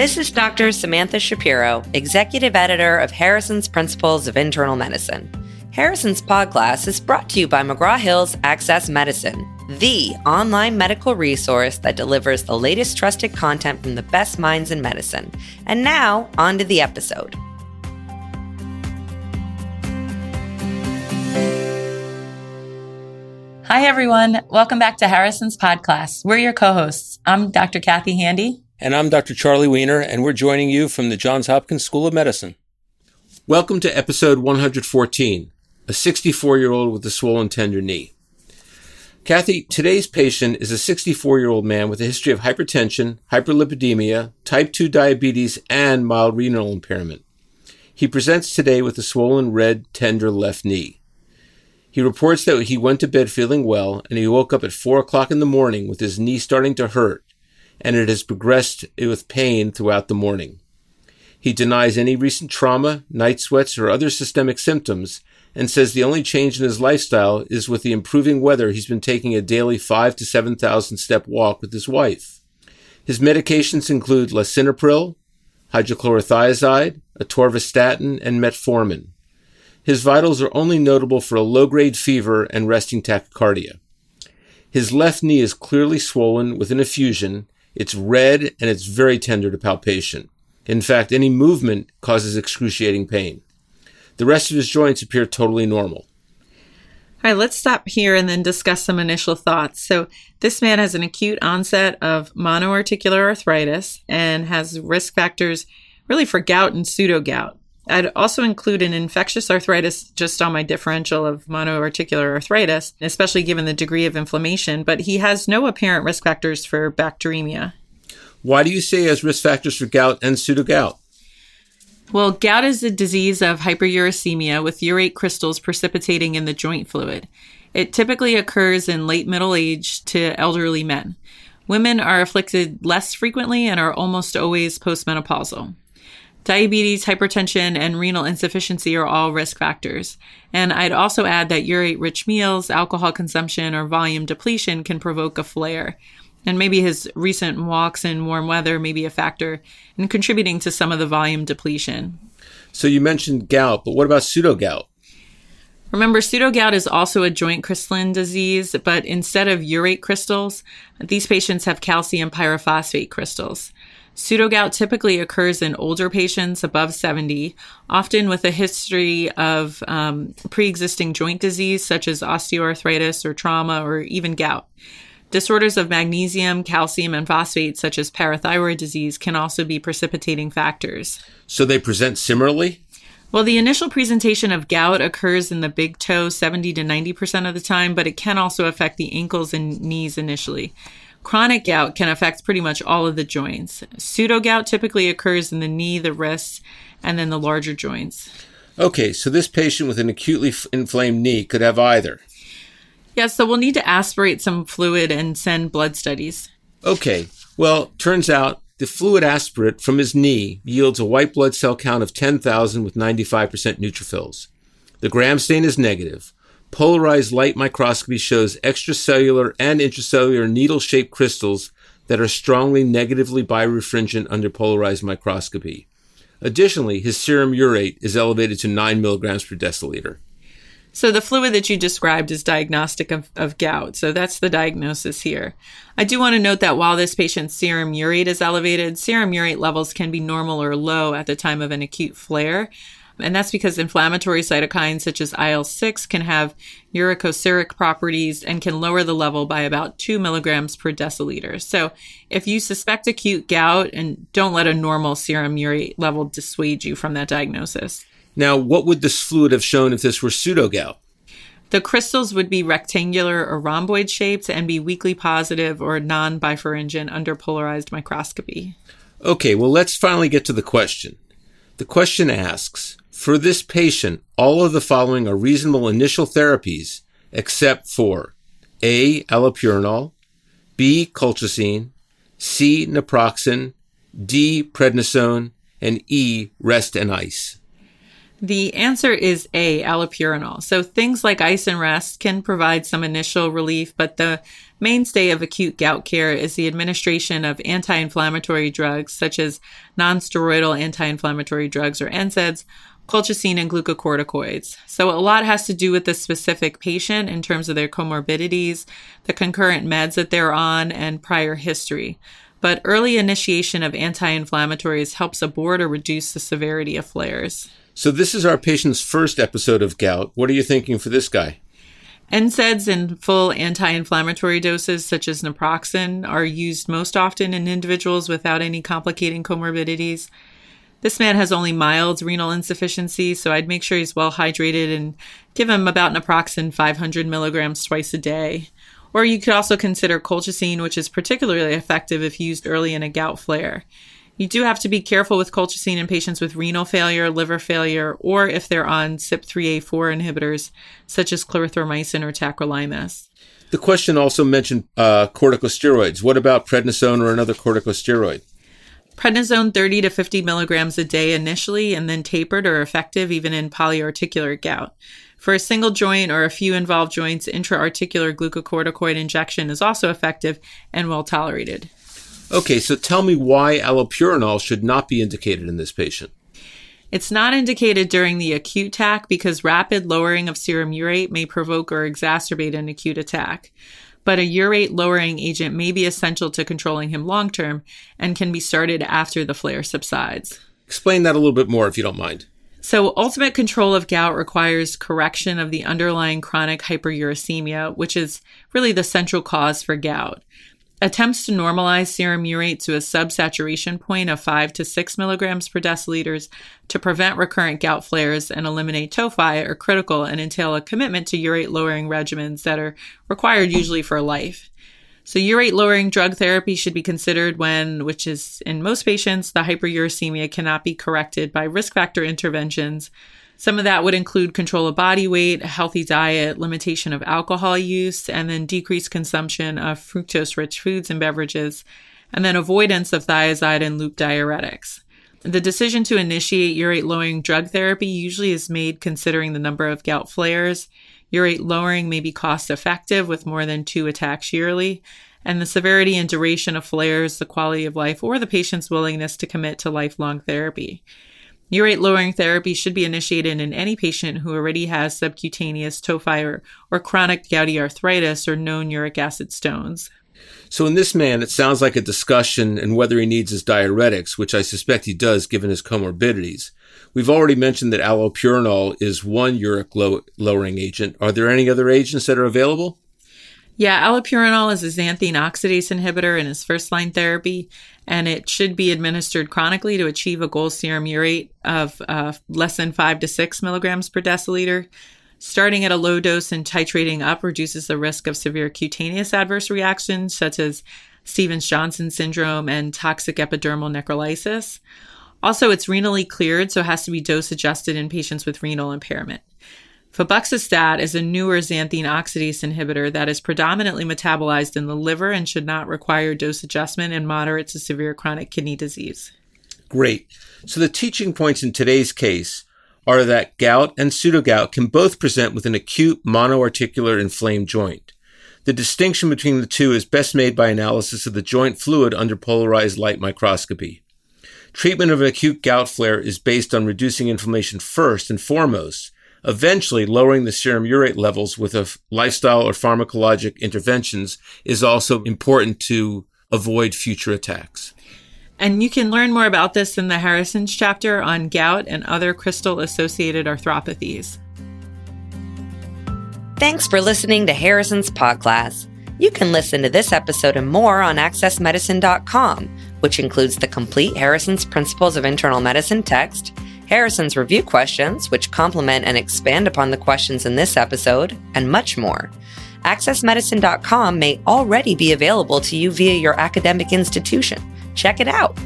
This is Dr. Samantha Shapiro, Executive Editor of Harrison's Principles of Internal Medicine. Harrison's Podclass is brought to you by McGraw Hill's Access Medicine, the online medical resource that delivers the latest trusted content from the best minds in medicine. And now, on to the episode. Hi, everyone. Welcome back to Harrison's Podclass. We're your co hosts. I'm Dr. Kathy Handy. And I'm Dr. Charlie Wiener, and we're joining you from the Johns Hopkins School of Medicine. Welcome to episode 114 A 64 year old with a swollen tender knee. Kathy, today's patient is a 64 year old man with a history of hypertension, hyperlipidemia, type 2 diabetes, and mild renal impairment. He presents today with a swollen red, tender left knee. He reports that he went to bed feeling well and he woke up at 4 o'clock in the morning with his knee starting to hurt, and it has progressed with pain throughout the morning. He denies any recent trauma, night sweats, or other systemic symptoms and says the only change in his lifestyle is with the improving weather he's been taking a daily 5 to 7,000 step walk with his wife. His medications include lisinopril, hydrochlorothiazide, atorvastatin, and metformin. His vitals are only notable for a low-grade fever and resting tachycardia. His left knee is clearly swollen with an effusion, it's red, and it's very tender to palpation. In fact, any movement causes excruciating pain. The rest of his joints appear totally normal. All right, let's stop here and then discuss some initial thoughts. So, this man has an acute onset of monoarticular arthritis and has risk factors really for gout and pseudo gout. I'd also include an infectious arthritis just on my differential of monoarticular arthritis, especially given the degree of inflammation, but he has no apparent risk factors for bacteremia. Why do you say he has risk factors for gout and pseudogout? Well, gout is a disease of hyperuricemia with urate crystals precipitating in the joint fluid. It typically occurs in late middle age to elderly men. Women are afflicted less frequently and are almost always postmenopausal. Diabetes, hypertension, and renal insufficiency are all risk factors. And I'd also add that urate rich meals, alcohol consumption, or volume depletion can provoke a flare. And maybe his recent walks in warm weather may be a factor in contributing to some of the volume depletion. So you mentioned gout, but what about pseudo gout? Remember, pseudogout is also a joint crystalline disease, but instead of urate crystals, these patients have calcium pyrophosphate crystals. Pseudogout typically occurs in older patients above 70, often with a history of um, pre existing joint disease such as osteoarthritis or trauma or even gout. Disorders of magnesium, calcium, and phosphate, such as parathyroid disease, can also be precipitating factors. So they present similarly? Well, the initial presentation of gout occurs in the big toe 70 to 90% of the time, but it can also affect the ankles and knees initially. Chronic gout can affect pretty much all of the joints. Pseudo gout typically occurs in the knee, the wrists, and then the larger joints. Okay, so this patient with an acutely inflamed knee could have either. Yeah, so we'll need to aspirate some fluid and send blood studies. Okay, well, turns out the fluid aspirate from his knee yields a white blood cell count of 10,000 with 95% neutrophils. The gram stain is negative. Polarized light microscopy shows extracellular and intracellular needle shaped crystals that are strongly negatively birefringent under polarized microscopy. Additionally, his serum urate is elevated to 9 milligrams per deciliter. So the fluid that you described is diagnostic of, of gout. So that's the diagnosis here. I do want to note that while this patient's serum urate is elevated, serum urate levels can be normal or low at the time of an acute flare. And that's because inflammatory cytokines such as IL 6 can have uricosuric properties and can lower the level by about 2 milligrams per deciliter. So if you suspect acute gout, and don't let a normal serum urate level dissuade you from that diagnosis. Now, what would this fluid have shown if this were pseudo gout? The crystals would be rectangular or rhomboid shaped and be weakly positive or non birefringent under polarized microscopy. Okay, well, let's finally get to the question. The question asks For this patient, all of the following are reasonable initial therapies except for A. Allopurinol, B. Colchicine, C. Naproxen, D. Prednisone, and E. Rest and ice. The answer is A, allopurinol. So things like ice and rest can provide some initial relief, but the mainstay of acute gout care is the administration of anti inflammatory drugs such as nonsteroidal anti inflammatory drugs or NSAIDs, colchicine, and glucocorticoids. So, a lot has to do with the specific patient in terms of their comorbidities, the concurrent meds that they're on, and prior history. But early initiation of anti inflammatories helps abort or reduce the severity of flares. So, this is our patient's first episode of gout. What are you thinking for this guy? NSAIDs in full anti inflammatory doses, such as naproxen, are used most often in individuals without any complicating comorbidities. This man has only mild renal insufficiency, so I'd make sure he's well hydrated and give him about naproxen 500 milligrams twice a day. Or you could also consider colchicine, which is particularly effective if used early in a gout flare. You do have to be careful with colchicine in patients with renal failure, liver failure, or if they're on CYP3A4 inhibitors, such as clarithromycin or tacrolimus. The question also mentioned uh, corticosteroids. What about prednisone or another corticosteroid? Prednisone 30 to 50 milligrams a day initially and then tapered are effective even in polyarticular gout. For a single joint or a few involved joints, intra-articular glucocorticoid injection is also effective and well tolerated. Okay, so tell me why allopurinol should not be indicated in this patient. It's not indicated during the acute attack because rapid lowering of serum urate may provoke or exacerbate an acute attack. But a urate lowering agent may be essential to controlling him long term and can be started after the flare subsides. Explain that a little bit more if you don't mind. So, ultimate control of gout requires correction of the underlying chronic hyperuricemia, which is really the central cause for gout. Attempts to normalize serum urate to a subsaturation point of 5 to 6 milligrams per deciliters to prevent recurrent gout flares and eliminate tophi are critical and entail a commitment to urate lowering regimens that are required usually for life. So, urate lowering drug therapy should be considered when, which is in most patients, the hyperuricemia cannot be corrected by risk factor interventions some of that would include control of body weight, a healthy diet, limitation of alcohol use, and then decreased consumption of fructose rich foods and beverages, and then avoidance of thiazide and loop diuretics. The decision to initiate urate lowering drug therapy usually is made considering the number of gout flares. Urate lowering may be cost effective with more than two attacks yearly, and the severity and duration of flares, the quality of life, or the patient's willingness to commit to lifelong therapy. Urate lowering therapy should be initiated in any patient who already has subcutaneous tophi or, or chronic gouty arthritis or known uric acid stones. So in this man, it sounds like a discussion and whether he needs his diuretics, which I suspect he does given his comorbidities. We've already mentioned that allopurinol is one uric low- lowering agent. Are there any other agents that are available? Yeah, allopurinol is a xanthine oxidase inhibitor in his first line therapy, and it should be administered chronically to achieve a goal serum urate of uh, less than 5 to 6 milligrams per deciliter. Starting at a low dose and titrating up reduces the risk of severe cutaneous adverse reactions, such as Stevens Johnson syndrome and toxic epidermal necrolysis. Also, it's renally cleared, so it has to be dose adjusted in patients with renal impairment. Febuxostat is a newer xanthine oxidase inhibitor that is predominantly metabolized in the liver and should not require dose adjustment in moderate to severe chronic kidney disease. Great. So the teaching points in today's case are that gout and pseudogout can both present with an acute monoarticular inflamed joint. The distinction between the two is best made by analysis of the joint fluid under polarized light microscopy. Treatment of an acute gout flare is based on reducing inflammation first and foremost, Eventually, lowering the serum urate levels with a lifestyle or pharmacologic interventions is also important to avoid future attacks. And you can learn more about this in the Harrison's chapter on gout and other crystal associated arthropathies. Thanks for listening to Harrison's Podcast. You can listen to this episode and more on accessmedicine.com, which includes the complete Harrison's Principles of Internal Medicine text Harrison's review questions, which complement and expand upon the questions in this episode, and much more. AccessMedicine.com may already be available to you via your academic institution. Check it out.